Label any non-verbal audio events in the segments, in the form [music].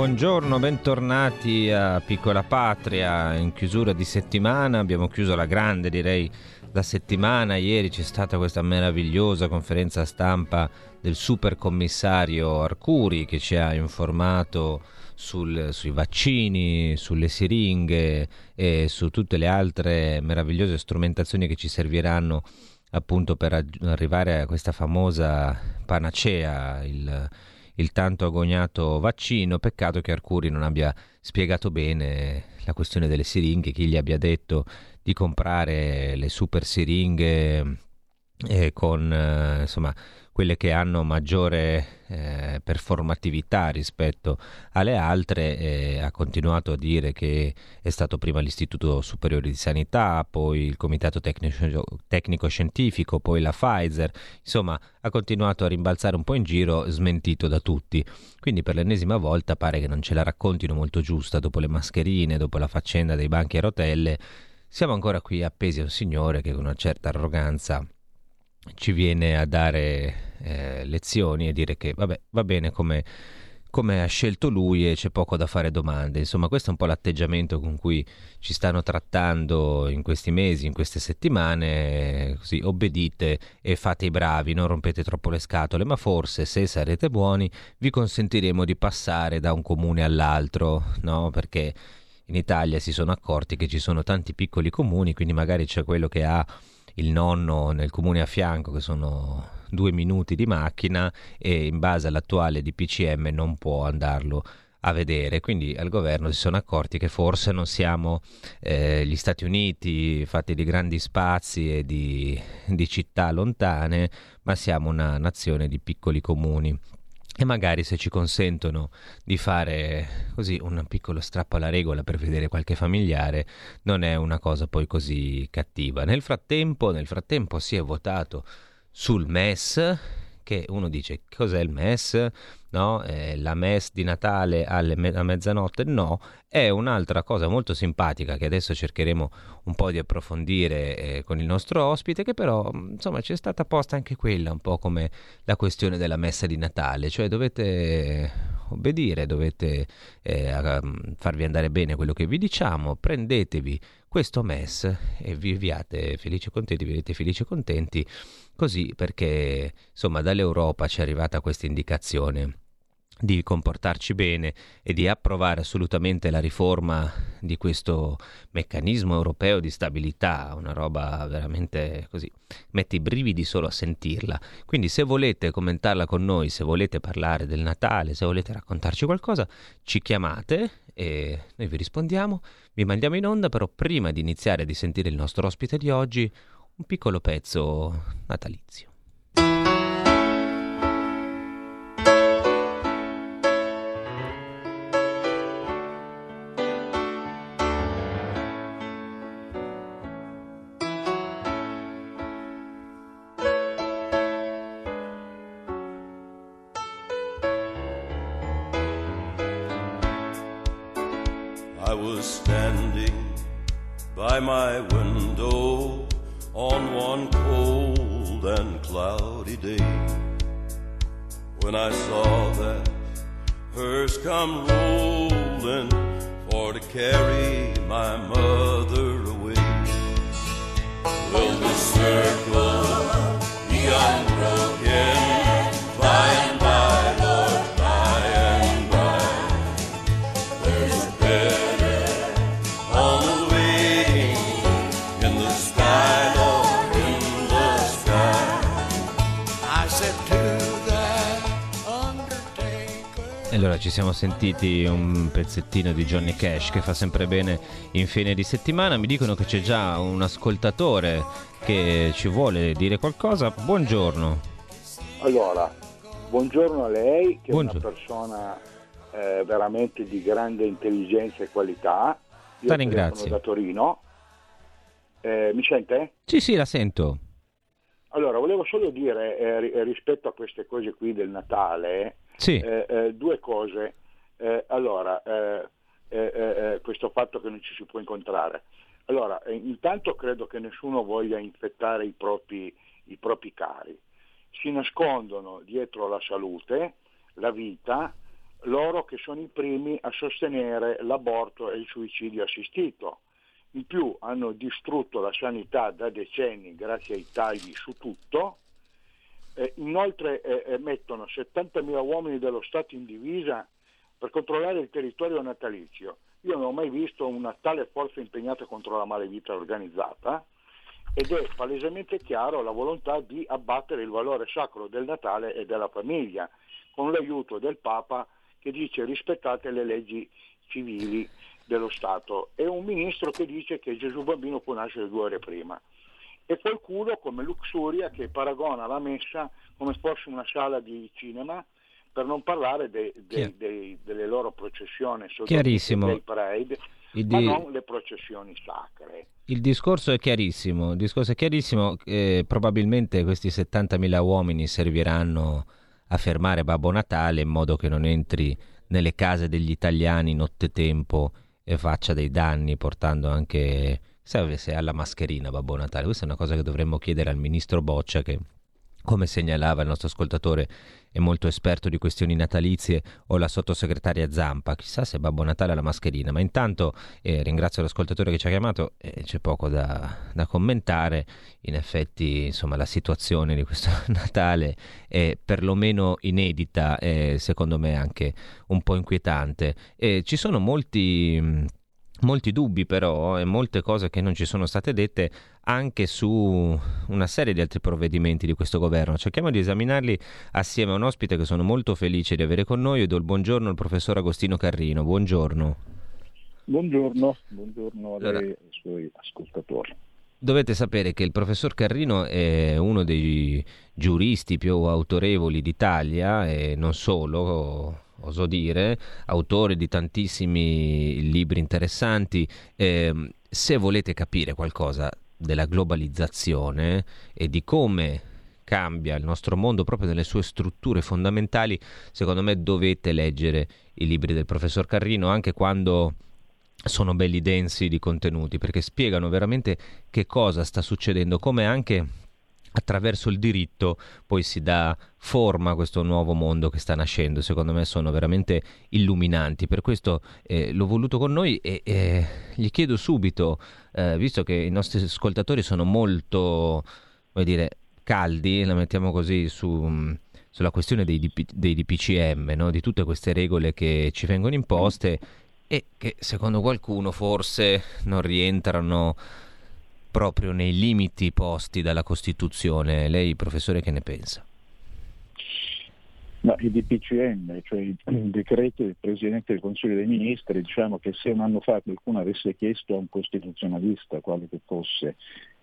Buongiorno, bentornati a Piccola Patria in chiusura di settimana. Abbiamo chiuso la grande, direi, la settimana. Ieri c'è stata questa meravigliosa conferenza stampa del supercommissario Arcuri che ci ha informato sul, sui vaccini, sulle siringhe e su tutte le altre meravigliose strumentazioni che ci serviranno appunto per arrivare a questa famosa panacea, il il tanto agognato vaccino. Peccato che Arcuri non abbia spiegato bene la questione delle siringhe, chi gli abbia detto di comprare le super siringhe eh, con eh, insomma quelle che hanno maggiore eh, performatività rispetto alle altre, eh, ha continuato a dire che è stato prima l'Istituto Superiore di Sanità, poi il Comitato Tecnico, Scientifico, poi la Pfizer, insomma ha continuato a rimbalzare un po' in giro, smentito da tutti. Quindi per l'ennesima volta pare che non ce la raccontino molto giusta dopo le mascherine, dopo la faccenda dei banchi a rotelle. Siamo ancora qui appesi a un signore che con una certa arroganza ci viene a dare eh, lezioni e dire che vabbè, va bene come, come ha scelto lui e c'è poco da fare domande. Insomma, questo è un po' l'atteggiamento con cui ci stanno trattando in questi mesi, in queste settimane. Così obbedite e fate i bravi, non rompete troppo le scatole, ma forse se sarete buoni vi consentiremo di passare da un comune all'altro, no? Perché in Italia si sono accorti che ci sono tanti piccoli comuni, quindi magari c'è quello che ha il nonno nel comune a fianco, che sono due minuti di macchina, e in base all'attuale DPCM non può andarlo a vedere. Quindi al governo si sono accorti che forse non siamo eh, gli Stati Uniti fatti di grandi spazi e di, di città lontane, ma siamo una nazione di piccoli comuni e magari se ci consentono di fare così un piccolo strappo alla regola per vedere qualche familiare non è una cosa poi così cattiva. Nel frattempo, nel frattempo si è votato sul MES che uno dice cos'è il MES? No? Eh, la MES di Natale alle me- a mezzanotte? No, è un'altra cosa molto simpatica che adesso cercheremo un po' di approfondire eh, con il nostro ospite, che però insomma c'è stata posta anche quella, un po' come la questione della messa di Natale, cioè dovete obbedire, dovete eh, farvi andare bene quello che vi diciamo, prendetevi questo MES e viviate felici e contenti, vivete felici e contenti così perché insomma dall'Europa ci è arrivata questa indicazione di comportarci bene e di approvare assolutamente la riforma di questo meccanismo europeo di stabilità, una roba veramente così, mette i brividi solo a sentirla. Quindi se volete commentarla con noi, se volete parlare del Natale, se volete raccontarci qualcosa, ci chiamate e noi vi rispondiamo, vi mandiamo in onda, però prima di iniziare a sentire il nostro ospite di oggi, un piccolo pezzo natalizio. I was standing by my window on one cold and cloudy day when I saw that hearse come rolling for to carry my mother away. Will the circle allora ci siamo sentiti un pezzettino di Johnny Cash che fa sempre bene in fine di settimana. Mi dicono che c'è già un ascoltatore che ci vuole dire qualcosa. Buongiorno. Allora, buongiorno a lei, che Buongiorno. è una persona eh, veramente di grande intelligenza e qualità. Io La ringrazio. da Torino Eh, mi sente? Sì, sì, la sento. Allora, volevo solo dire eh, ri- rispetto a queste cose qui del Natale, Sì, eh, eh, due cose. Eh, allora, eh, eh, questo fatto che non ci si può incontrare. Allora, intanto credo che nessuno voglia infettare i propri, i propri cari. Si nascondono dietro la salute, la vita, loro che sono i primi a sostenere l'aborto e il suicidio assistito. In più hanno distrutto la sanità da decenni grazie ai tagli su tutto. Eh, inoltre eh, eh, mettono 70.000 uomini dello Stato in divisa per controllare il territorio natalizio. Io non ho mai visto una tale forza impegnata contro la malevita organizzata ed è palesemente chiaro la volontà di abbattere il valore sacro del Natale e della famiglia, con l'aiuto del Papa che dice rispettate le leggi civili dello Stato e un ministro che dice che Gesù bambino può nascere due ore prima. E qualcuno come Luxuria che paragona la messa come fosse una sala di cinema per non parlare dei- Chiaro. dei- delle loro processioni Chiarissimo. dei parade, Il ma di- non le processioni sacre. Il discorso è chiarissimo, il discorso è chiarissimo, eh, probabilmente questi 70.000 uomini serviranno a fermare Babbo Natale in modo che non entri nelle case degli italiani nottetempo e faccia dei danni portando anche, sai se ha la mascherina Babbo Natale, questa è una cosa che dovremmo chiedere al ministro Boccia che come segnalava il nostro ascoltatore è molto esperto di questioni natalizie o la sottosegretaria Zampa, chissà se Babbo Natale ha la mascherina, ma intanto eh, ringrazio l'ascoltatore che ci ha chiamato, eh, c'è poco da, da commentare, in effetti insomma la situazione di questo [laughs] Natale è perlomeno inedita e secondo me anche un po' inquietante. E ci sono molti... Molti dubbi però e molte cose che non ci sono state dette anche su una serie di altri provvedimenti di questo governo. Cerchiamo di esaminarli assieme a un ospite che sono molto felice di avere con noi. Io do il buongiorno al professor Agostino Carrino. Buongiorno. Buongiorno, buongiorno a Allora- lei e ai suoi ascoltatori. Dovete sapere che il professor Carrino è uno dei giuristi più autorevoli d'Italia e non solo, oso dire, autore di tantissimi libri interessanti. Ehm, se volete capire qualcosa della globalizzazione e di come cambia il nostro mondo proprio nelle sue strutture fondamentali, secondo me dovete leggere i libri del professor Carrino anche quando sono belli densi di contenuti perché spiegano veramente che cosa sta succedendo, come anche attraverso il diritto poi si dà forma a questo nuovo mondo che sta nascendo. Secondo me sono veramente illuminanti. Per questo eh, l'ho voluto con noi e eh, gli chiedo subito, eh, visto che i nostri ascoltatori sono molto, come dire, caldi, la mettiamo così su sulla questione dei, DP dei DPCM, no? di tutte queste regole che ci vengono imposte e che secondo qualcuno forse non rientrano proprio nei limiti posti dalla Costituzione. Lei, professore, che ne pensa? Ma i DPCM, cioè i [clears throat] decreti del Presidente del Consiglio dei Ministri, diciamo che se un anno fa qualcuno avesse chiesto a un costituzionalista, quale che fosse,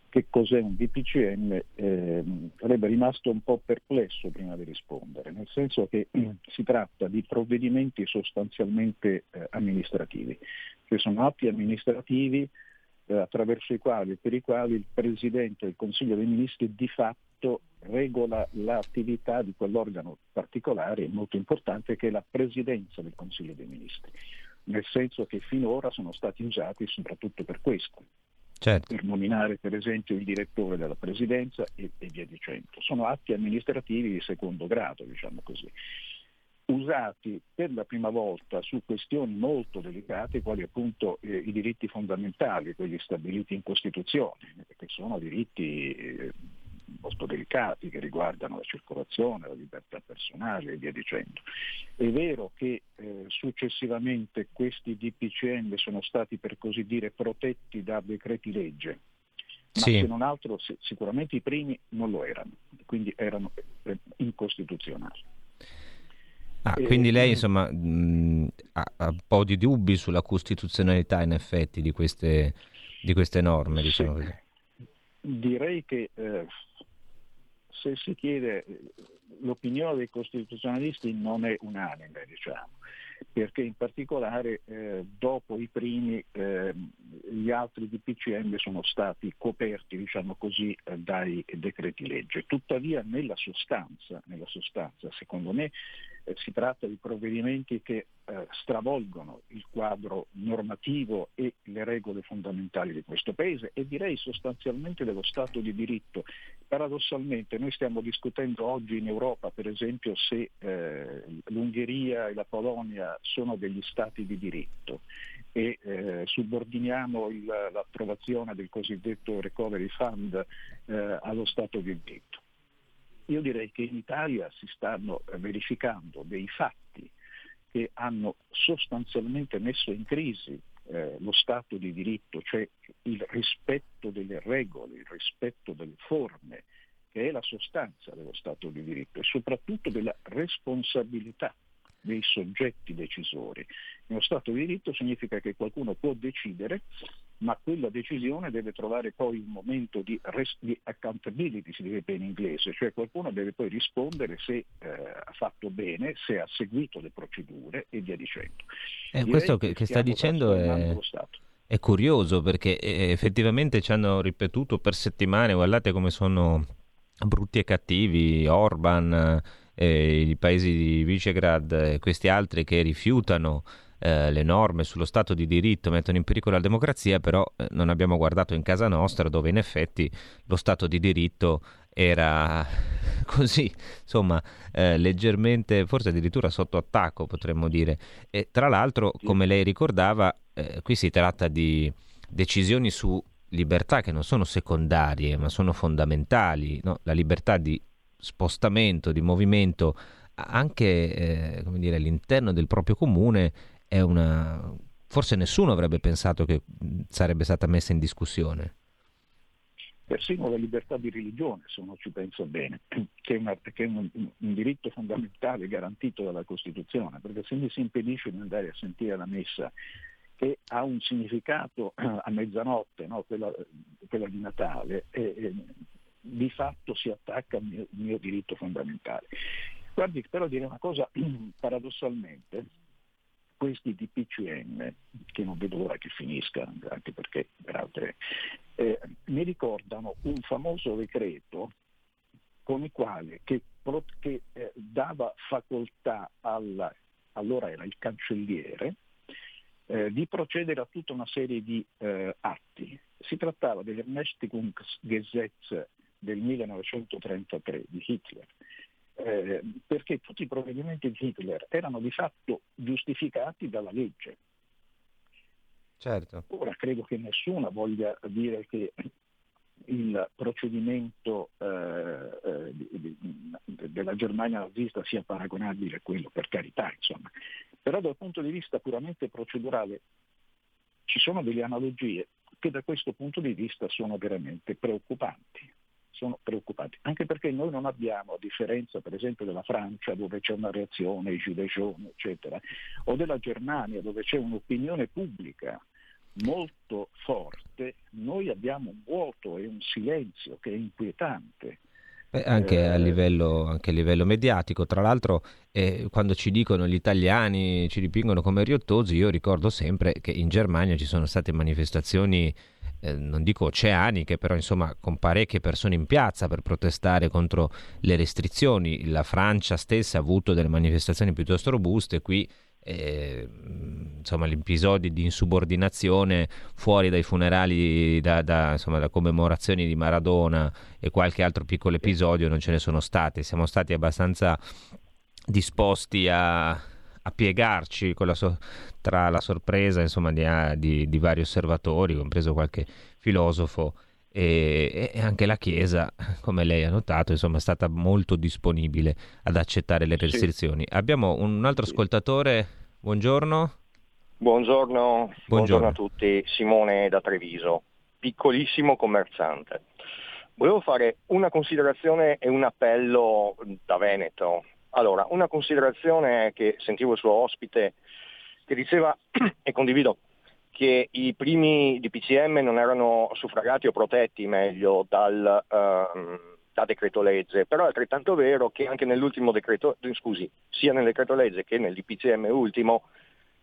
che cos'è un DPCM, ehm, sarebbe rimasto un po' perplesso prima di rispondere, nel senso che [clears throat] si tratta di provvedimenti sostanzialmente eh, amministrativi, che sono atti amministrativi eh, attraverso i quali e per i quali il Presidente del Consiglio dei Ministri di fatto regola l'attività di quell'organo particolare e molto importante che è la Presidenza del Consiglio dei Ministri, nel senso che finora sono stati usati soprattutto per questo, Certo. per nominare per esempio il direttore della Presidenza e, e via dicendo. Sono atti amministrativi di secondo grado, diciamo così usati per la prima volta su questioni molto delicate quali appunto eh, i diritti fondamentali, quelli stabiliti in Costituzione, che sono diritti eh, molto delicati che riguardano la circolazione, la libertà personale e via dicendo. È vero che eh, successivamente questi DPCM sono stati per così dire protetti da decreti legge, ma Sì. se non altro si- sicuramente i primi non lo erano, quindi erano eh, incostituzionali. Ah, quindi lei mm. insomma mh, ha, ha un po' di dubbi sulla costituzionalità in effetti di queste, di queste norme, Sì. diciamo così. Direi che eh, se si chiede l'opinione dei costituzionalisti non è unanime, diciamo. perché in particolare eh, dopo i primi eh, gli altri DPCM sono stati coperti diciamo così, eh, dai decreti legge. Tuttavia nella sostanza, nella sostanza secondo me eh, si tratta di provvedimenti che eh, stravolgono il quadro normativo e le regole fondamentali di questo Paese e direi sostanzialmente dello Stato di diritto. Paradossalmente noi stiamo discutendo oggi in Europa per esempio se eh, l'Ungheria e la Polonia sono degli Stati di diritto e eh, subordiniamo il, l'approvazione del cosiddetto Recovery Fund eh, allo Stato di diritto. Io direi che in Italia si stanno eh, verificando dei fatti che hanno sostanzialmente messo in crisi eh, lo Stato di diritto, cioè il rispetto delle regole, il rispetto delle forme, che è la sostanza dello Stato di diritto e soprattutto della responsabilità dei soggetti decisori. Nello Stato di diritto significa che qualcuno può decidere, ma quella decisione deve trovare poi un momento di, res- di accountability, si direbbe in inglese, cioè qualcuno deve poi rispondere se eh, ha fatto bene, se ha seguito le procedure e via dicendo. Eh, questo che, che sta dicendo è... È curioso perché eh, effettivamente ci hanno ripetuto per settimane, guardate come sono brutti e cattivi, Orban, eh, i paesi di Visegrad e questi altri che rifiutano eh, le norme sullo Stato di diritto, mettono in pericolo la democrazia, però eh, non abbiamo guardato in casa nostra dove in effetti lo Stato di diritto era [laughs] così, insomma, eh, leggermente, forse addirittura sotto attacco potremmo dire. E tra l'altro, come lei ricordava, eh, qui si tratta di decisioni su libertà che non sono secondarie, ma sono fondamentali, no? la libertà di spostamento, di movimento anche eh, dire, all'interno del proprio comune è una... forse nessuno avrebbe pensato che sarebbe stata messa in discussione. Persino la libertà di religione, se uno ci pensa bene, [clears throat] che è, una, che è un, un, diritto fondamentale garantito dalla Costituzione, perché se mi si impedisce di andare a sentire la messa che ha un significato [clears throat] a mezzanotte, no? quella, quella, di Natale, e, e, di fatto si attacca al mio, mio diritto fondamentale. Guardi, però dire una cosa [clears throat] paradossalmente, questi DPCM, che non vedo l'ora che finisca, anche perché peraltro eh, mi ricordano un famoso decreto con il quale che, che eh, dava facoltà al, allora era il cancelliere, eh, di procedere a tutta una serie di eh, atti. Si trattava dell'Ermächtigungsgesetz del 1933 di Hitler, eh, perché tutti i provvedimenti di Hitler erano di fatto giustificati dalla legge. Certo. Ora credo che nessuno voglia dire che il procedimento eh, eh, della Germania nazista sia paragonabile a quello, per carità, insomma. Però dal punto di vista puramente procedurale ci sono delle analogie che da questo punto di vista sono veramente preoccupanti sono preoccupati, anche perché noi non abbiamo, a differenza per esempio della Francia dove c'è una reazione, i gilets jaunes, eccetera, o della Germania dove c'è un'opinione pubblica molto forte, noi abbiamo un vuoto e un silenzio che è inquietante. Beh, anche, a eh, livello, anche, a livello, mediatico, tra l'altro eh, quando ci dicono gli italiani ci dipingono come riottosi, io ricordo sempre che in Germania ci sono state manifestazioni eh, non dico oceaniche, però insomma con parecchie persone in piazza per protestare contro le restrizioni. La Francia stessa ha avuto delle manifestazioni piuttosto robuste, qui eh, insomma gli episodi di insubordinazione fuori dai funerali, da, da, insomma, da commemorazioni di Maradona e qualche altro piccolo episodio non ce ne sono stati. Siamo stati abbastanza disposti a a piegarci la so- tra la sorpresa insomma, di, ah, di, di, vari osservatori, compreso qualche filosofo, e, e, anche la Chiesa, come lei ha notato, insomma, è stata molto disponibile ad accettare le restrizioni. Sì. Abbiamo un altro ascoltatore, buongiorno. Buongiorno, buongiorno. buongiorno a tutti, Simone da Treviso, piccolissimo commerciante. Volevo fare una considerazione e un appello da Veneto, allora, una considerazione che sentivo il suo ospite che diceva, [clears throat] e condivido, che i primi DPCM non erano suffragati o protetti meglio dal, uh, da decreto legge, però è altrettanto vero che anche nell'ultimo decreto, scusi, sia nel decreto legge che nell'IPCM ultimo,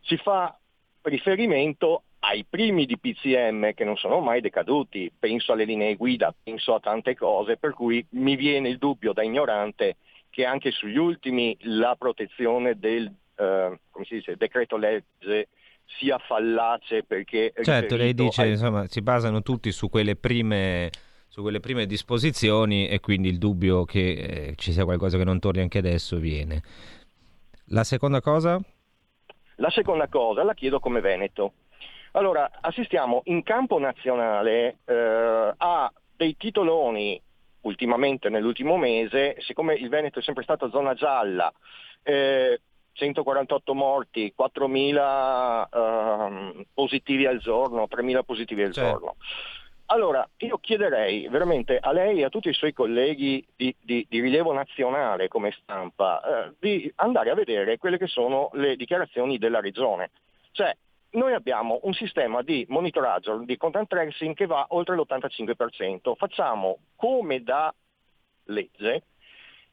si fa riferimento ai primi di PCM che non sono mai decaduti, penso alle linee guida, penso a tante cose, per cui mi viene il dubbio da ignorante che anche sugli ultimi la protezione del eh, dice, decreto legge sia fallace perché... Certo, lei dice, ai... insomma, si basano tutti su quelle prime su quelle prime disposizioni e quindi il dubbio che eh, ci sia qualcosa che non torni anche adesso viene. La seconda cosa? La seconda cosa la chiedo come Veneto. Allora, assistiamo in campo nazionale eh, a dei titoloni ultimamente nell'ultimo mese, siccome il Veneto è sempre stato zona gialla, eh, 148 morti, 4.000 eh, positivi al giorno, 3.000 positivi al certo. giorno. Allora, io chiederei veramente a lei e a tutti i suoi colleghi di, di, di rilievo nazionale come stampa eh, di andare a vedere quelle che sono le dichiarazioni della regione. Cioè, noi abbiamo un sistema di monitoraggio, di content tracing che va oltre l'85%. Facciamo come da legge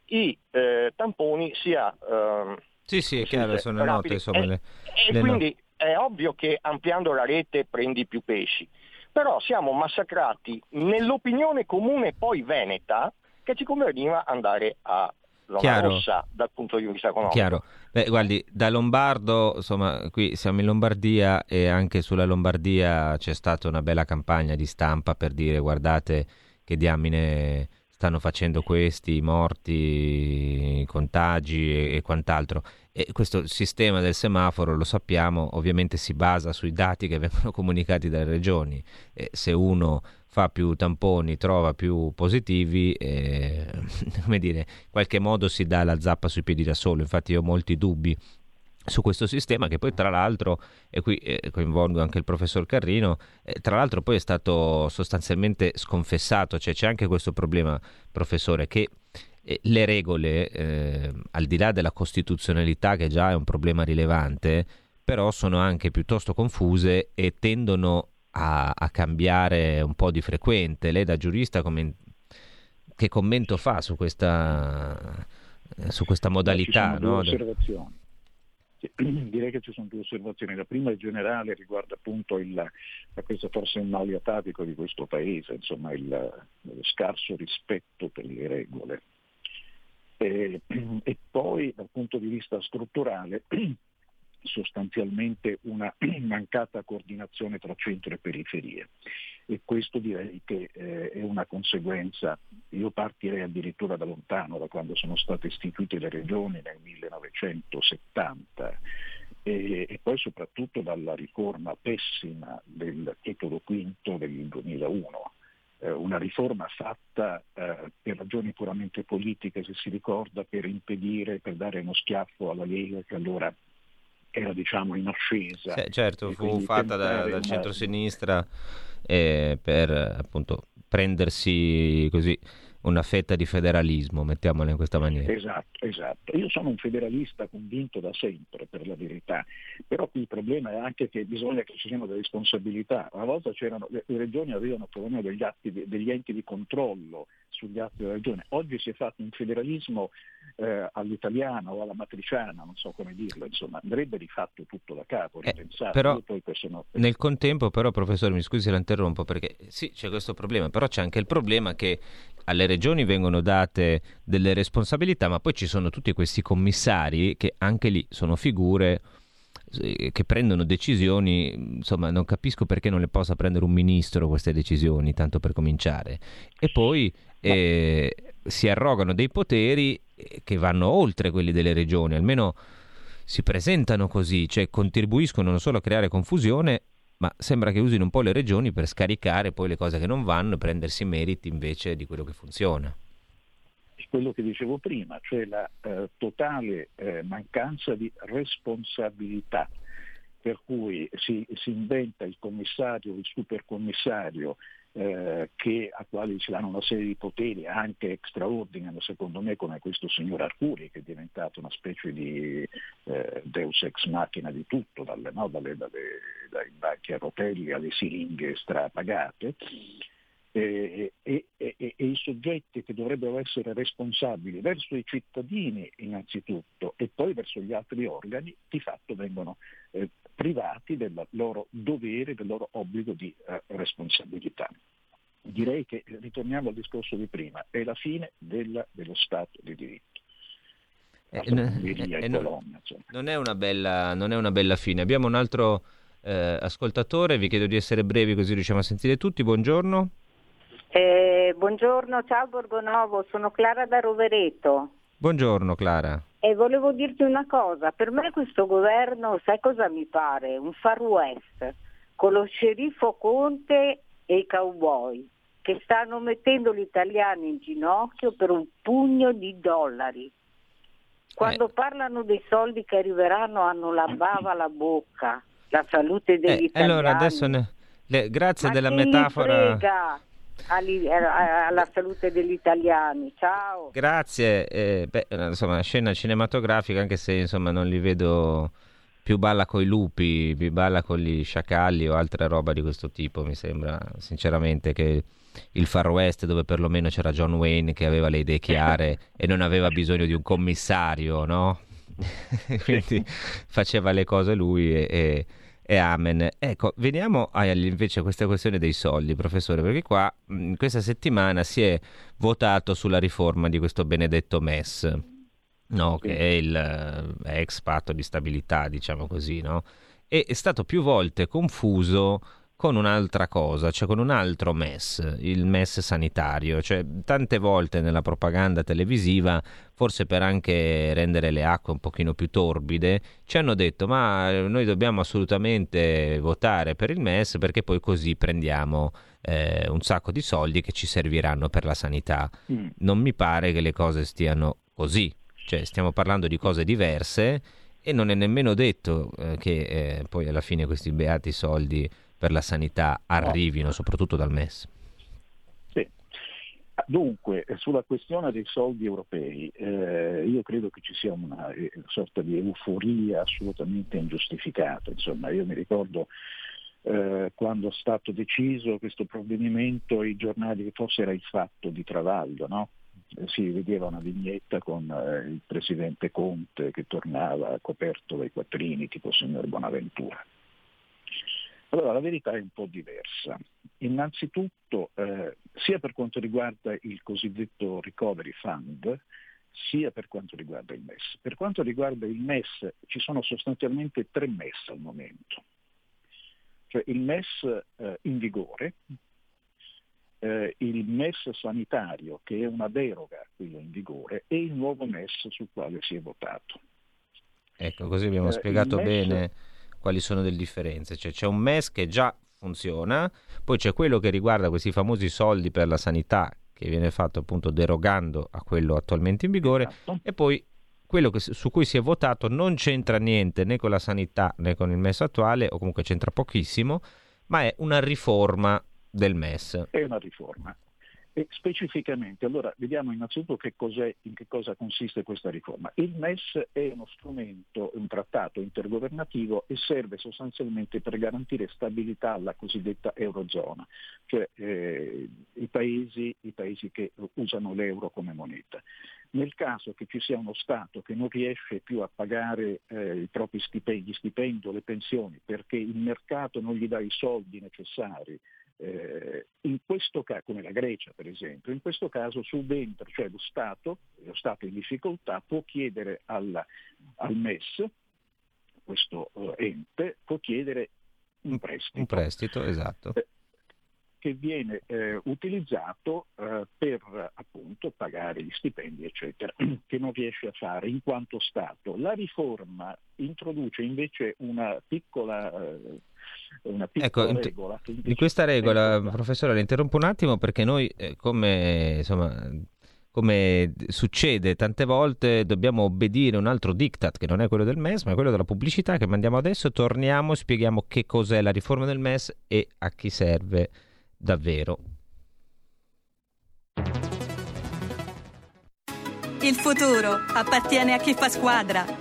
i eh, tamponi sia... Eh, sì, sì, è chiaro, sono rapidi. note insomma, e, le, e le quindi no... è ovvio che ampliando la rete prendi più pesci però siamo massacrati nell'opinione comune poi veneta che ci conveniva andare a zona rossa dal punto di vista economico. Chiaro. Beh, guardi, da Lombardo, insomma, qui siamo in Lombardia e anche sulla Lombardia c'è stata una bella campagna di stampa per dire guardate che diamine stanno facendo questi, morti, contagi e, e quant'altro. E questo sistema del semaforo, lo sappiamo, ovviamente si basa sui dati che vengono [laughs] comunicati dalle regioni. E se uno fa più tamponi, trova più positivi, eh, [laughs] come dire, in qualche modo si dà la zappa sui piedi da solo. Infatti io ho molti dubbi su questo sistema che poi tra l'altro, e qui eh, coinvolgo anche il professor Carrino, eh, tra l'altro poi è stato sostanzialmente sconfessato, cioè c'è anche questo problema, professore, che eh, le regole, eh, al di là della costituzionalità che già è un problema rilevante, però sono anche piuttosto confuse e tendono a, a cambiare un po' di frequente. Lei da giurista come, che commento fa su questa, su questa modalità? No? Osservazioni. [clears throat] Direi che ci sono due osservazioni. La prima è generale, riguarda appunto il, questo forse il male atavico di questo paese, insomma il, lo scarso rispetto per le regole. E, [clears throat] e poi dal punto di vista strutturale [clears throat] sostanzialmente una [clears throat] mancata coordinazione tra centro e periferie. E questo direi che eh, è una conseguenza, io partirei addirittura da lontano, da quando sono state istituite le regioni nel 1970 e, e poi soprattutto dalla riforma pessima del titolo quinto del 2001 eh, una riforma fatta eh, per ragioni puramente politiche, se si ricorda, per impedire, per dare uno schiaffo alla Lega che allora era diciamo in ascesa. Sì, certo, fu fatta da, dal centro-sinistra eh, per appunto prendersi così una fetta di federalismo, mettiamola in questa maniera. Esatto, esatto. Io sono un federalista convinto da sempre, per la verità, però qui il problema è anche che bisogna che ci siano delle responsabilità. Una volta c'erano, le regioni avevano perlomeno degli, atti, degli enti di controllo sugli atti della regione. Oggi si è fatto un federalismo eh, all'italiana o alla matriciana, non so come dirlo, insomma, andrebbe rifatto tutto da capo, eh, però, sono... Nel contempo però, professore, mi scusi se la interrompo, perché sì, c'è questo problema, però c'è anche il problema che alle regioni vengono date delle responsabilità, ma poi ci sono tutti questi commissari che anche lì sono figure che prendono decisioni, insomma non capisco perché non le possa prendere un ministro queste decisioni, tanto per cominciare. E poi eh, si arrogano dei poteri eh, che vanno oltre quelli delle regioni, almeno si presentano così, cioè contribuiscono non solo a creare confusione, ma sembra che usino un po' le regioni per scaricare poi le cose che non vanno e prendersi meriti invece di quello che funziona. Quello che dicevo prima, cioè la eh, totale eh, mancanza di responsabilità per cui si, si, inventa il commissario, il supercommissario eh, che, a quali si danno una serie di poteri anche extraordinari, secondo me, come questo signor Arcuri, che è diventato una specie di eh, deus ex machina di tutto, dalle, no, dalle, dalle, dai banchi a rotelli alle siringhe strapagate. Eh, e, e, e, i soggetti che dovrebbero essere responsabili verso i cittadini innanzitutto e poi verso gli altri organi di fatto vengono eh, privati del loro dovere, del loro obbligo di eh, responsabilità. Direi che ritorniamo al discorso di prima, è la fine della, dello Stato di diritto. Eh, eh, Bologna, non, è bella, non, è una bella, fine. Abbiamo un altro eh, ascoltatore, vi chiedo di essere brevi così riusciamo a sentire tutti. Buongiorno. Eh, buongiorno, ciao Borgonovo, sono Clara da Rovereto. Buongiorno Clara. E volevo dirti una cosa, per me questo governo, sai cosa mi pare? Un far west, con lo sceriffo Conte e i cowboy, che stanno mettendo gli italiani in ginocchio per un pugno di dollari. Quando eh. parlano dei soldi che arriveranno hanno la bava alla bocca, la salute degli eh, italiani. Allora adesso ne... Le... grazie Ma della metafora. Frega? Alla salute degli italiani. Ciao. Grazie. Eh, beh, insomma, scena cinematografica, anche se insomma, non li vedo più balla con i lupi, più balla con gli sciacalli o altre roba di questo tipo. Mi sembra sinceramente che il Far West, dove perlomeno c'era John Wayne che aveva le idee chiare [laughs] e non aveva bisogno di un commissario, no? [laughs] Quindi faceva le cose lui e, e e amen. Ecco, veniamo invece a questa questione dei soldi, professore, perché qua in questa settimana si è votato sulla riforma di questo benedetto MES, no? che è il eh, ex patto di stabilità, diciamo così, no? e è stato più volte confuso con un'altra cosa, cioè con un altro MES, il MES sanitario. Cioè, tante volte nella propaganda televisiva, forse per anche rendere le acque un pochino più torbide, ci hanno detto ma noi dobbiamo assolutamente votare per il MES perché poi così prendiamo eh, un sacco di soldi che ci serviranno per la sanità. Mm. Non mi pare che le cose stiano così, cioè stiamo parlando di cose diverse e non è nemmeno detto eh, che eh, poi alla fine questi beati soldi per la sanità arrivino soprattutto dal MES? Sì. Dunque, sulla questione dei soldi europei, eh, io credo che ci sia una eh, sorta di euforia assolutamente ingiustificata. Insomma, io mi ricordo eh, quando è stato deciso questo provvedimento, i giornali, forse era il fatto di Travaglio, no? Eh, si vedeva una vignetta con eh, il presidente Conte che tornava coperto dai quattrini tipo signor Bonaventura. Allora, la verità è un po' diversa. Innanzitutto, eh, sia per quanto riguarda il cosiddetto Recovery Fund, sia per quanto riguarda il MES. Per quanto riguarda il MES, ci sono sostanzialmente tre MES al momento. Cioè il MES eh, in vigore, eh, il MES sanitario, che è una deroga a quello in vigore, e il nuovo MES sul quale si è votato. Ecco, così abbiamo eh, spiegato MES, bene quali sono le differenze. Cioè c'è un MES che già funziona, poi c'è quello che riguarda questi famosi soldi per la sanità che viene fatto appunto derogando a quello attualmente in vigore esatto. e poi quello che, su cui si è votato non c'entra niente né con la sanità né con il MES attuale o comunque c'entra pochissimo, ma è una riforma del MES. È una riforma. E specificamente, allora vediamo innanzitutto che in che cosa consiste questa riforma. Il MES è uno strumento, un trattato intergovernativo e serve sostanzialmente per garantire stabilità alla cosiddetta Eurozona, cioè eh, i, paesi, i paesi che usano l'euro come moneta. Nel caso che ci sia uno Stato che non riesce più a pagare eh, i propri stipendi, stipendi o le pensioni perché il mercato non gli dà i soldi necessari eh, in questo caso, come la Grecia per esempio, in questo caso subentra, cioè lo Stato, lo Stato in difficoltà può chiedere alla, al MES, questo uh, ente, può chiedere un prestito. Un prestito, esatto. Eh, che viene eh, utilizzato eh, per appunto pagare gli stipendi, eccetera, [clears throat] che non riesce a fare in quanto Stato. La riforma introduce invece una piccola eh, una piccola ecco, regola. Di questa regola, professore, le interrompo un attimo perché noi, eh, come, insomma, come succede tante volte, dobbiamo obbedire a un altro diktat che non è quello del MES, ma è quello della pubblicità che mandiamo adesso. Torniamo, spieghiamo che cos'è la riforma del MES e a chi serve davvero. Il futuro appartiene a chi fa squadra.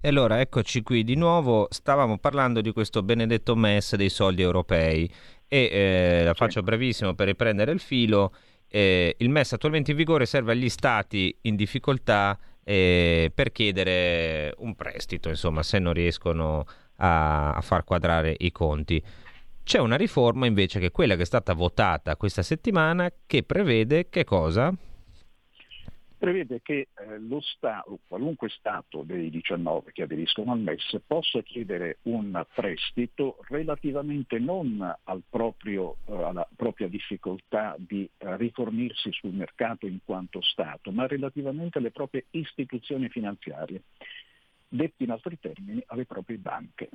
E allora eccoci qui di nuovo, stavamo parlando di questo benedetto MES dei soldi europei e eh, la faccio brevissimo per riprendere il filo. Eh, il MES attualmente in vigore serve agli stati in difficoltà eh, per chiedere un prestito, insomma, se non riescono a, a far quadrare i conti. C'è una riforma invece che è quella che è stata votata questa settimana che prevede che cosa? Prevede che eh, lo Stato, qualunque Stato dei 19 che aderiscono al MES, possa chiedere un prestito relativamente non al proprio, eh, alla propria difficoltà di eh, rifornirsi sul mercato in quanto Stato, ma relativamente alle proprie istituzioni finanziarie, detti in altri termini alle proprie banche.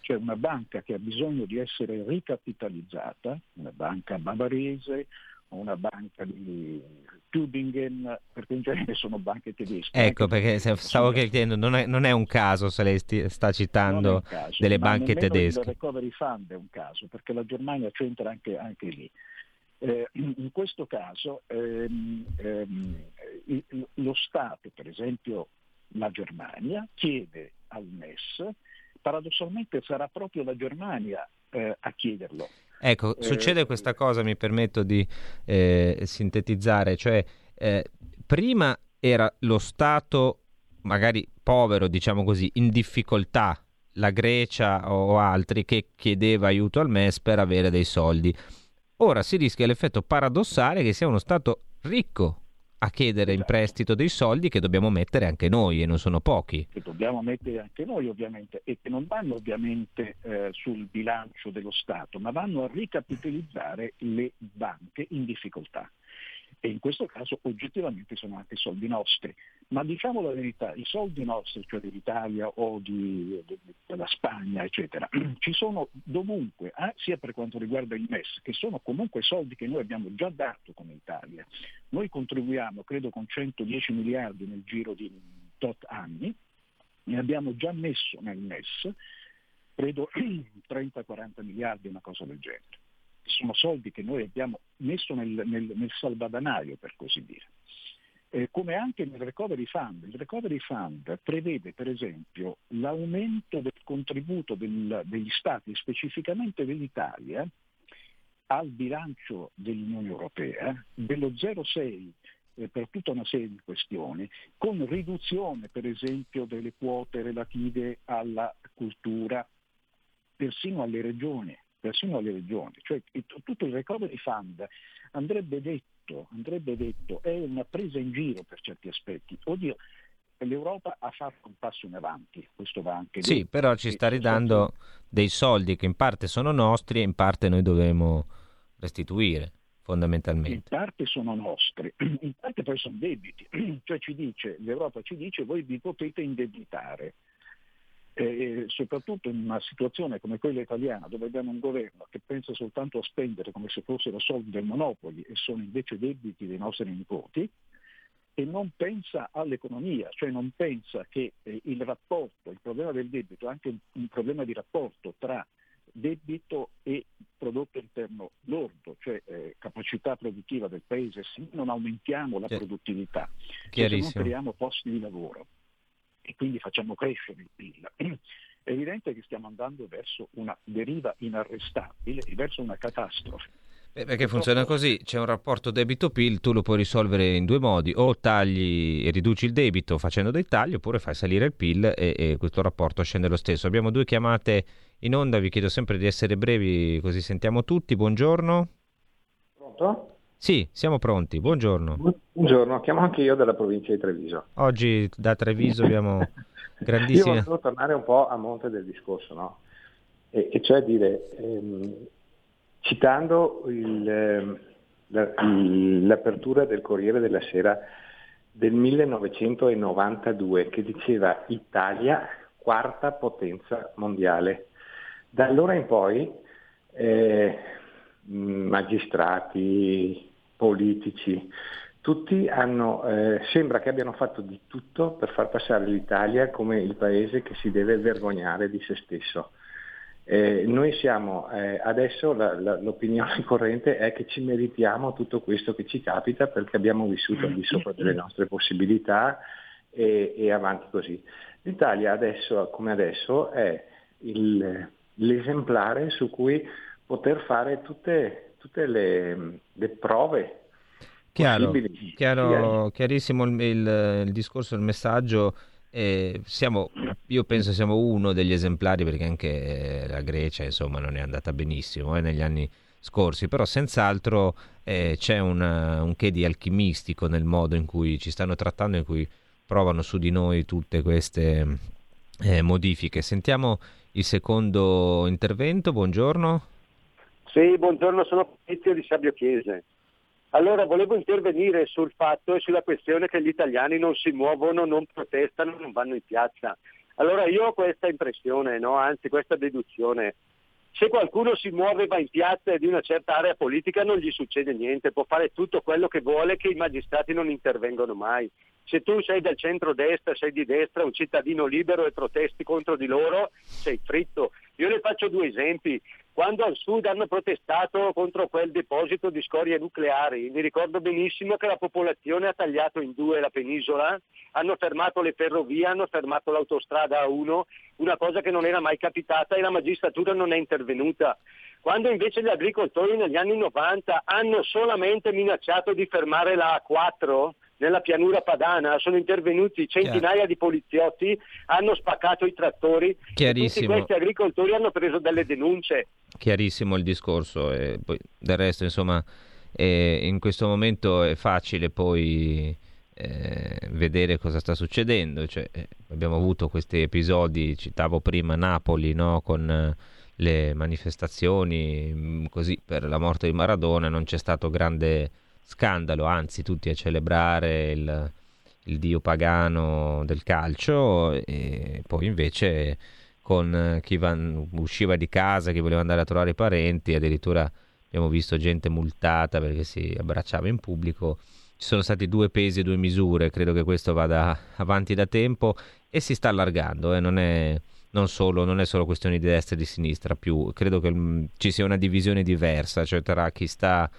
Cioè una banca che ha bisogno di essere ricapitalizzata, una banca bavarese, una banca di Tübingen, perché in genere sono banche tedesche. Ecco, perché stavo chiedendo, non è, non è, un caso se lei sti, sta citando caso, delle banche tedesche. Il recovery fund è un caso, perché la Germania c'entra anche, anche lì. Eh, in questo caso ehm, ehm, lo Stato, per esempio la Germania, chiede al MES, paradossalmente sarà proprio la Germania eh, a chiederlo Ecco, eh, succede questa cosa, mi permetto di eh, sintetizzare, cioè eh, prima era lo Stato magari povero, diciamo così, in difficoltà, la Grecia o altri che chiedeva aiuto al MES per avere dei soldi. Ora si rischia l'effetto paradossale che sia uno Stato ricco a chiedere in prestito dei soldi che dobbiamo mettere anche noi e non sono pochi. Che dobbiamo mettere anche noi ovviamente e che non vanno ovviamente eh, sul bilancio dello Stato, ma vanno a ricapitalizzare le banche in difficoltà e in questo caso oggettivamente sono anche soldi nostri. Ma diciamo la verità, i soldi nostri, cioè dell'Italia o di, de, della Spagna, eccetera, [clears throat] ci sono dovunque, eh, sia per quanto riguarda il MES, che sono comunque soldi che noi abbiamo già dato come Italia. Noi contribuiamo, credo, con 110 miliardi nel giro di tot anni, ne abbiamo già messo nel MES, credo [clears throat] 30-40 miliardi, una cosa del genere sono soldi che noi abbiamo messo nel, nel, nel salvadanaio, per così dire. Eh, come anche nel Recovery Fund. Il Recovery Fund prevede per esempio l'aumento del contributo del, degli Stati, specificamente dell'Italia, al bilancio dell'Unione Europea dello 0,6 eh, per tutta una serie di questioni, con riduzione per esempio delle quote relative alla cultura, persino alle regioni persino alle regioni. Cioè tutto il recovery fund andrebbe detto, andrebbe detto, è una presa in giro per certi aspetti. Oddio, l'Europa ha fatto un passo in avanti, questo va anche Sì, detto. però ci sta ridando dei soldi che in parte sono nostri e in parte noi dovremo restituire fondamentalmente. In parte sono nostri, [clears throat] in parte poi sono debiti, [clears throat] cioè ci dice, l'Europa ci dice voi vi potete indebitare e soprattutto in una situazione come quella italiana dove abbiamo un governo che pensa soltanto a spendere come se fossero soldi del Monopoli e sono invece debiti dei nostri nipoti e non pensa all'economia, cioè non pensa che eh, il rapporto, il problema del debito è anche un, un problema di rapporto tra debito e prodotto interno lordo, cioè eh, capacità produttiva del paese, se non aumentiamo la produttività, se non creiamo posti di lavoro e quindi facciamo crescere il PIL. [clears throat] È evidente che stiamo andando verso una deriva inarrestabile e verso una catastrofe. Beh, perché funziona così, c'è un rapporto debito-PIL, tu lo puoi risolvere in due modi, o tagli e riduci il debito facendo dei tagli, oppure fai salire il PIL e, e questo rapporto scende lo stesso. Abbiamo due chiamate in onda, vi chiedo sempre di essere brevi così sentiamo tutti, buongiorno. pronto? Sì, siamo pronti. Buongiorno. Buongiorno, chiamo anche io dalla provincia di Treviso. Oggi da Treviso abbiamo [laughs] grandissime... Io volevo tornare un po' a monte del discorso, no? E, e cioè dire, ehm, citando il, ehm, la, l'apertura del Corriere della Sera del 1992 che diceva Italia quarta potenza mondiale. Da allora in poi eh, magistrati, politici, tutti hanno, eh, sembra che abbiano fatto di tutto per far passare l'Italia come il paese che si deve vergognare di se stesso. Eh, noi siamo eh, adesso la, la, l'opinione [laughs] corrente è che ci meritiamo tutto questo che ci capita perché abbiamo vissuto al di sopra delle nostre possibilità e, e avanti così. L'Italia adesso come adesso è il, l'esemplare su cui poter fare tutte, tutte le, le, prove. Chiaro, chiaro chiarissimo il, il, il, discorso, il messaggio. Eh, siamo, io penso siamo uno degli esemplari perché anche la Grecia insomma, non è andata benissimo eh, negli anni scorsi, però senz'altro eh, c'è un, un che di alchimistico nel modo in cui ci stanno trattando, in cui provano su di noi tutte queste eh, modifiche. Sentiamo il secondo intervento, buongiorno. Sì, buongiorno, sono Patrizio di Sabio Chiese. Allora, volevo intervenire sul fatto e sulla questione che gli italiani non si muovono, non protestano, non vanno in piazza. Allora io ho questa impressione, no? anzi questa deduzione. Se qualcuno si muove va in piazza di una certa area politica non gli succede niente, può fare tutto quello che vuole che i magistrati non intervengono mai. Se tu sei del centro-destra, sei di destra, un cittadino libero e protesti contro di loro, sei fritto. Io le faccio due esempi. Quando al sud hanno protestato contro quel deposito di scorie nucleari, mi ricordo benissimo che la popolazione ha tagliato in due la penisola, hanno fermato le ferrovie, hanno fermato l'autostrada A1, una cosa che non era mai capitata e la magistratura non è intervenuta. Quando invece gli agricoltori negli anni 90 hanno solamente minacciato di fermare la A4, nella pianura padana, sono intervenuti centinaia Chiaro. di poliziotti, hanno spaccato i trattori tutti questi agricoltori hanno preso delle denunce. Chiarissimo il discorso e poi del resto insomma eh, in questo momento è facile poi eh, vedere cosa sta succedendo, cioè, eh, abbiamo avuto questi episodi, citavo prima Napoli no? con eh, le manifestazioni mm, così per la morte di Maradona, non c'è stato grande scandalo, anzi tutti a celebrare il, il dio pagano del calcio e poi invece con chi van, usciva di casa, chi voleva andare a trovare i parenti, addirittura abbiamo visto gente multata perché si abbracciava in pubblico. Ci sono stati due pesi e due misure, credo che questo vada avanti da tempo e si sta allargando, eh, non, è, non, solo, non, è, solo, questione di destra e di sinistra, più credo che mm, ci sia una divisione diversa, cioè tra chi sta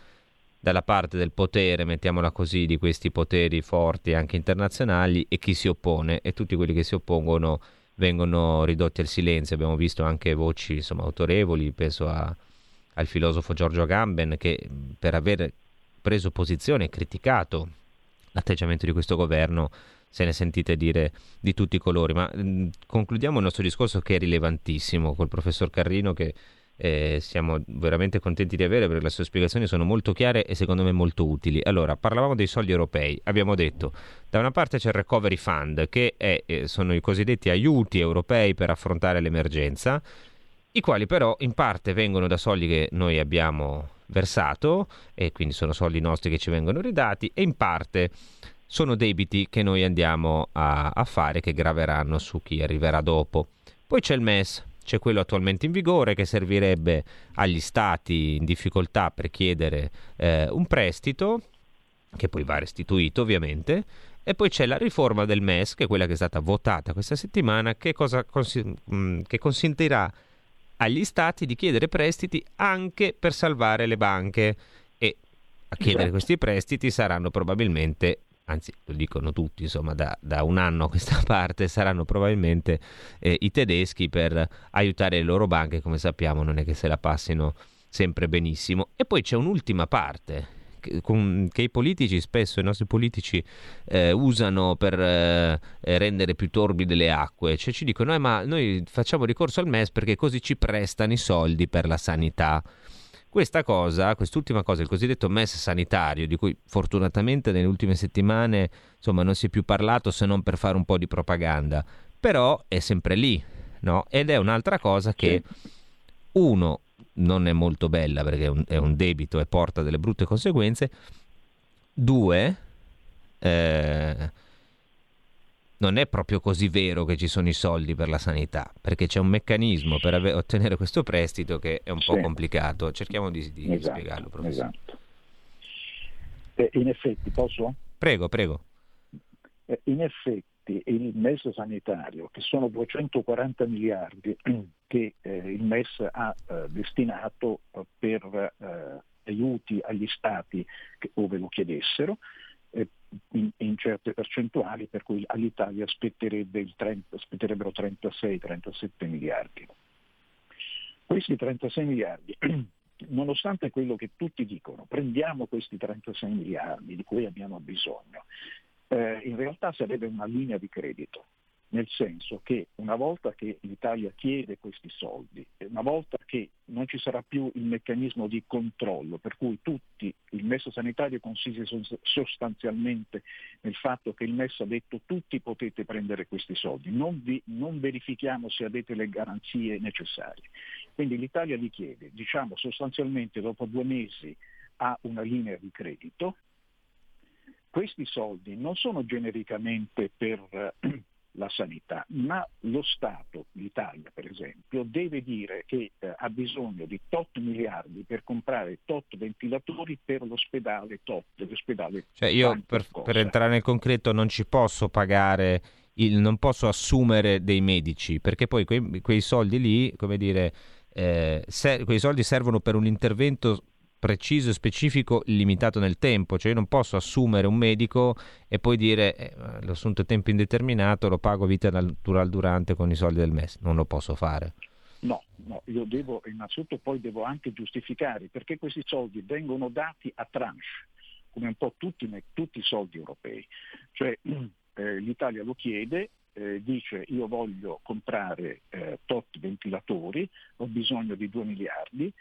dalla parte del potere, mettiamola così, di questi poteri forti anche internazionali e chi si oppone e tutti quelli che si oppongono vengono ridotti al silenzio. Abbiamo visto anche voci insomma, autorevoli, penso a, al filosofo Giorgio Agamben che per aver preso posizione e criticato l'atteggiamento di questo governo se ne sentite dire di tutti i colori. Ma mh, concludiamo il nostro discorso che è rilevantissimo col professor Carrino che eh, siamo veramente contenti di avere perché le sue spiegazioni sono molto chiare e secondo me molto utili. Allora, parlavamo dei soldi europei, abbiamo detto da una parte c'è il Recovery Fund che è, eh, sono i cosiddetti aiuti europei per affrontare l'emergenza, i quali però in parte vengono da soldi che noi abbiamo versato e quindi sono soldi nostri che ci vengono ridati e in parte sono debiti che noi andiamo a, a fare che graveranno su chi arriverà dopo. Poi c'è il MES, c'è quello attualmente in vigore che servirebbe agli stati in difficoltà per chiedere eh, un prestito, che poi va restituito ovviamente, e poi c'è la riforma del MES, che è quella che è stata votata questa settimana, che, consi- mm, che consentirà agli stati di chiedere prestiti anche per salvare le banche. E a chiedere questi prestiti saranno probabilmente anzi lo dicono tutti, insomma da, da, un anno a questa [laughs] parte saranno probabilmente eh, i tedeschi per aiutare le loro banche, come sappiamo non è che se la passino sempre benissimo. E poi c'è un'ultima parte che, con, che i politici, spesso i nostri politici eh, usano per eh, rendere più torbide le acque, cioè ci dicono eh, ma noi facciamo ricorso al MES perché così ci prestano i soldi per la sanità. Questa cosa, quest'ultima cosa, il cosiddetto MES sanitario, di cui fortunatamente nelle ultime settimane insomma, non si è più parlato se non per fare un po' di propaganda, però è sempre lì, no? Ed è un'altra cosa che, uno, non è molto bella perché è un, è un debito e porta delle brutte conseguenze, due, eh, non è proprio così vero che ci sono i soldi per la sanità, perché c'è un meccanismo per ave- ottenere questo prestito che è un po' complicato. Cerchiamo di, di esatto, spiegarlo, professore. Esatto. Eh, in effetti, posso? Prego, prego. Eh, in effetti il MES sanitario, che sono 240 miliardi [clears throat] che eh, il MES ha eh, destinato eh, per eh, aiuti agli stati che, ove lo chiedessero, in, in, certe percentuali, per cui all'Italia spetterebbe 30, spetterebbero 36-37 miliardi. Questi 36 miliardi, [clears throat] nonostante quello che tutti dicono, prendiamo questi 36 miliardi di cui abbiamo bisogno, eh, in realtà sarebbe una linea di credito nel senso che una volta che l'Italia chiede questi soldi, una volta che non ci sarà più il meccanismo di controllo, per cui tutti, il MES sanitario consiste sostanzialmente nel fatto che il MES ha detto tutti potete prendere questi soldi, non, vi, non verifichiamo se avete le garanzie necessarie. Quindi l'Italia li chiede, diciamo sostanzialmente dopo due mesi ha una linea di credito, questi soldi non sono genericamente per [clears throat] la sanità, ma lo Stato, l'Italia per esempio, deve dire che eh, ha bisogno di tot miliardi per comprare tot ventilatori per l'ospedale tot, l'ospedale Cioè io per, per, entrare nel concreto non ci posso pagare, il, non posso assumere dei medici, perché poi quei, quei soldi lì, come dire, eh, se, quei soldi servono per un intervento preciso e specifico limitato nel tempo, cioè io non posso assumere un medico e poi dire eh, l'ho assunto a tempo indeterminato, lo pago vita natural durante con i soldi del MES, non lo posso fare. No, no, io devo innanzitutto poi devo anche giustificare perché questi soldi vengono dati a tranche, come un po' tutti, tutti i soldi europei. Cioè [clears throat] eh, l'Italia lo chiede, eh, dice io voglio comprare eh, tot ventilatori, ho bisogno di 2 miliardi,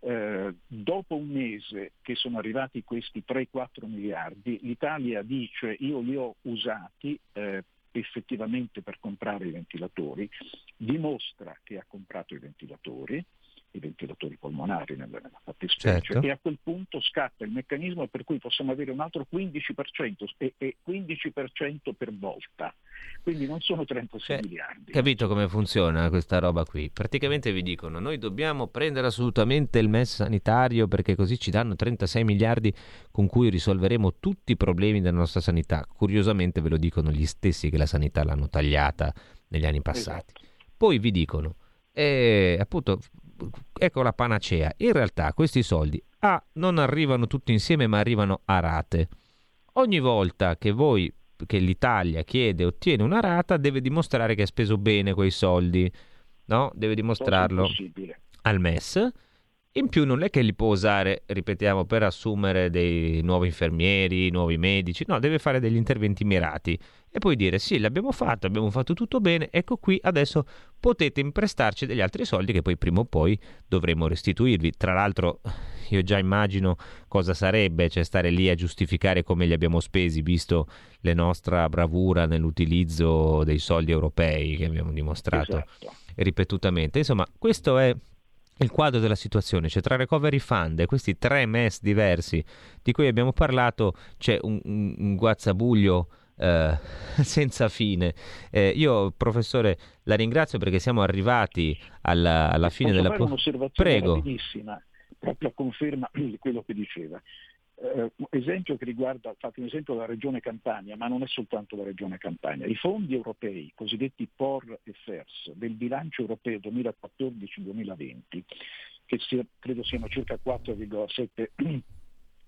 eh, dopo un mese che sono arrivati questi 3-4 miliardi, l'Italia dice io li ho usati eh, effettivamente per comprare i ventilatori, dimostra che ha comprato i ventilatori, i ventilatori polmonari nella, nella fattispecie certo. e a quel punto scatta il meccanismo per cui possiamo avere un altro 15% e, e 15% per volta. Quindi non sono 36 cioè, miliardi. Capito come funziona questa roba qui? Praticamente vi dicono noi dobbiamo prendere assolutamente il MES sanitario perché così ci danno 36 miliardi con cui risolveremo tutti i problemi della nostra sanità. Curiosamente ve lo dicono gli stessi che la sanità l'hanno tagliata negli anni passati. Esatto. Poi vi dicono, eh, appunto, ecco la panacea. In realtà questi soldi A non arrivano tutti insieme ma arrivano a rate. Ogni volta che voi che l'Italia chiede e ottiene una rata deve dimostrare che ha speso bene quei soldi, no? Deve dimostrarlo al MES. In più non è che li può usare, ripetiamo, per assumere dei nuovi infermieri, nuovi medici, no, deve fare degli interventi mirati e poi dire sì, l'abbiamo fatto, abbiamo fatto tutto bene, ecco qui adesso potete imprestarci degli altri soldi che poi prima o poi dovremo restituirvi. Tra l'altro io già immagino cosa sarebbe, cioè stare lì a giustificare come li abbiamo spesi, visto la nostra bravura nell'utilizzo dei soldi europei che abbiamo dimostrato esatto. ripetutamente. Insomma, questo è il quadro della situazione, cioè tra recovery fund e questi tre MES diversi di cui abbiamo parlato, c'è un, un, un guazzabuglio eh, [laughs] senza fine. Eh, io, professore, la ringrazio perché siamo arrivati alla, alla fine Posso della... Fare un'osservazione Prego. proprio a conferma di quello che diceva. Uh, esempio che riguarda, fate un esempio della regione Campania, ma non è soltanto la regione Campania. I fondi europei, cosiddetti POR e FERS, del bilancio europeo 2014-2020, che sia, credo siano circa 4,7 [clears throat]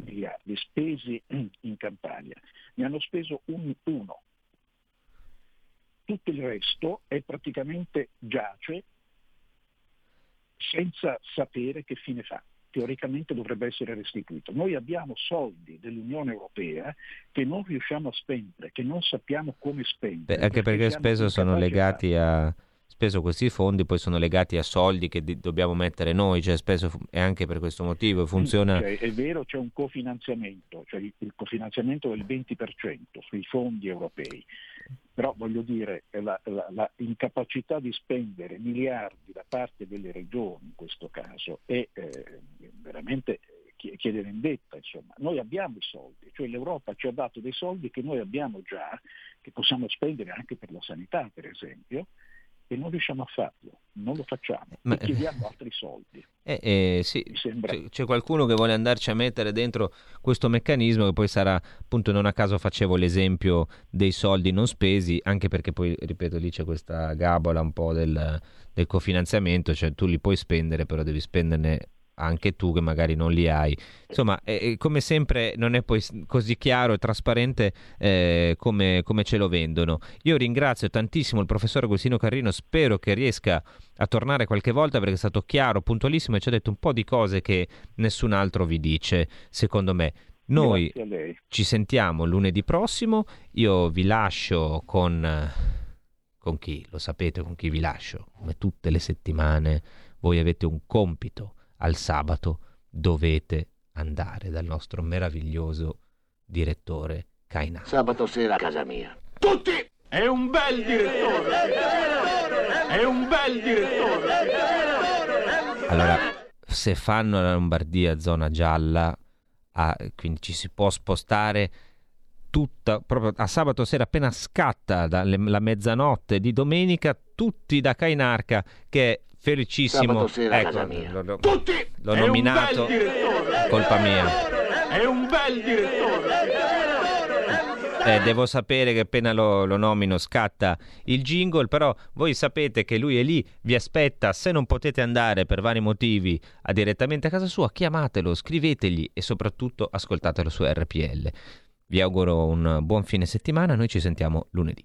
miliardi spesi [clears throat] in Campania, ne hanno speso un, uno. Tutto il resto è praticamente giace senza sapere che fine fa. Teoricamente dovrebbe essere restituito. Noi abbiamo soldi dell'Unione Europea che non riusciamo a spendere, che non sappiamo come spendere. Beh, anche perché spesso sono legati a spesso questi fondi poi sono legati a soldi che di- dobbiamo mettere noi, cioè spesso è anche per questo motivo funziona... Cioè, è vero, c'è un cofinanziamento, cioè il cofinanziamento del 20% sui fondi europei, però voglio dire la, la, la, incapacità di spendere miliardi da parte delle regioni in questo caso è eh, veramente chiede vendetta, insomma. Noi abbiamo i soldi, cioè l'Europa ci ha dato dei soldi che noi abbiamo già, che possiamo spendere anche per la sanità, per esempio, e non riusciamo a farlo, non lo facciamo, Ma... chiediamo altri soldi. Eh, eh, sì, sembra... c'è qualcuno che vuole andarci a mettere dentro questo meccanismo che poi sarà, appunto non a caso facevo l'esempio dei soldi non spesi, anche perché poi, ripeto, lì c'è questa gabola un po' del, del cofinanziamento, cioè tu li puoi spendere, però devi spenderne anche tu che magari non li hai. Insomma, eh, come sempre non è poi così chiaro e trasparente eh, come, come, ce lo vendono. Io ringrazio tantissimo il professor Agostino Carrino, spero che riesca a tornare qualche volta perché è stato chiaro, puntualissimo e ci ha detto un po' di cose che nessun altro vi dice, secondo me. Noi ci sentiamo lunedì prossimo, io vi lascio con... Con chi? Lo sapete con chi vi lascio? Come tutte le settimane voi avete un compito al sabato dovete andare dal nostro meraviglioso direttore Cainà. Sabato sera a casa mia. Tutti! È un bel direttore! È un bel direttore! Allora, se fanno la Lombardia zona gialla, ah, quindi ci si può spostare tutta, proprio a sabato sera appena scatta la mezzanotte di domenica, tutti da Cainarca che è felicissimo. Ecco, l'ho, Tutti! l'ho nominato. Colpa mia. È un bel direttore. Eh, devo sapere che appena lo, lo, nomino scatta il jingle, però voi sapete che lui è lì, vi aspetta, se non potete andare per vari motivi a direttamente a casa sua, chiamatelo, scrivetegli e soprattutto ascoltatelo su RPL. Vi auguro un buon fine settimana, noi ci sentiamo lunedì.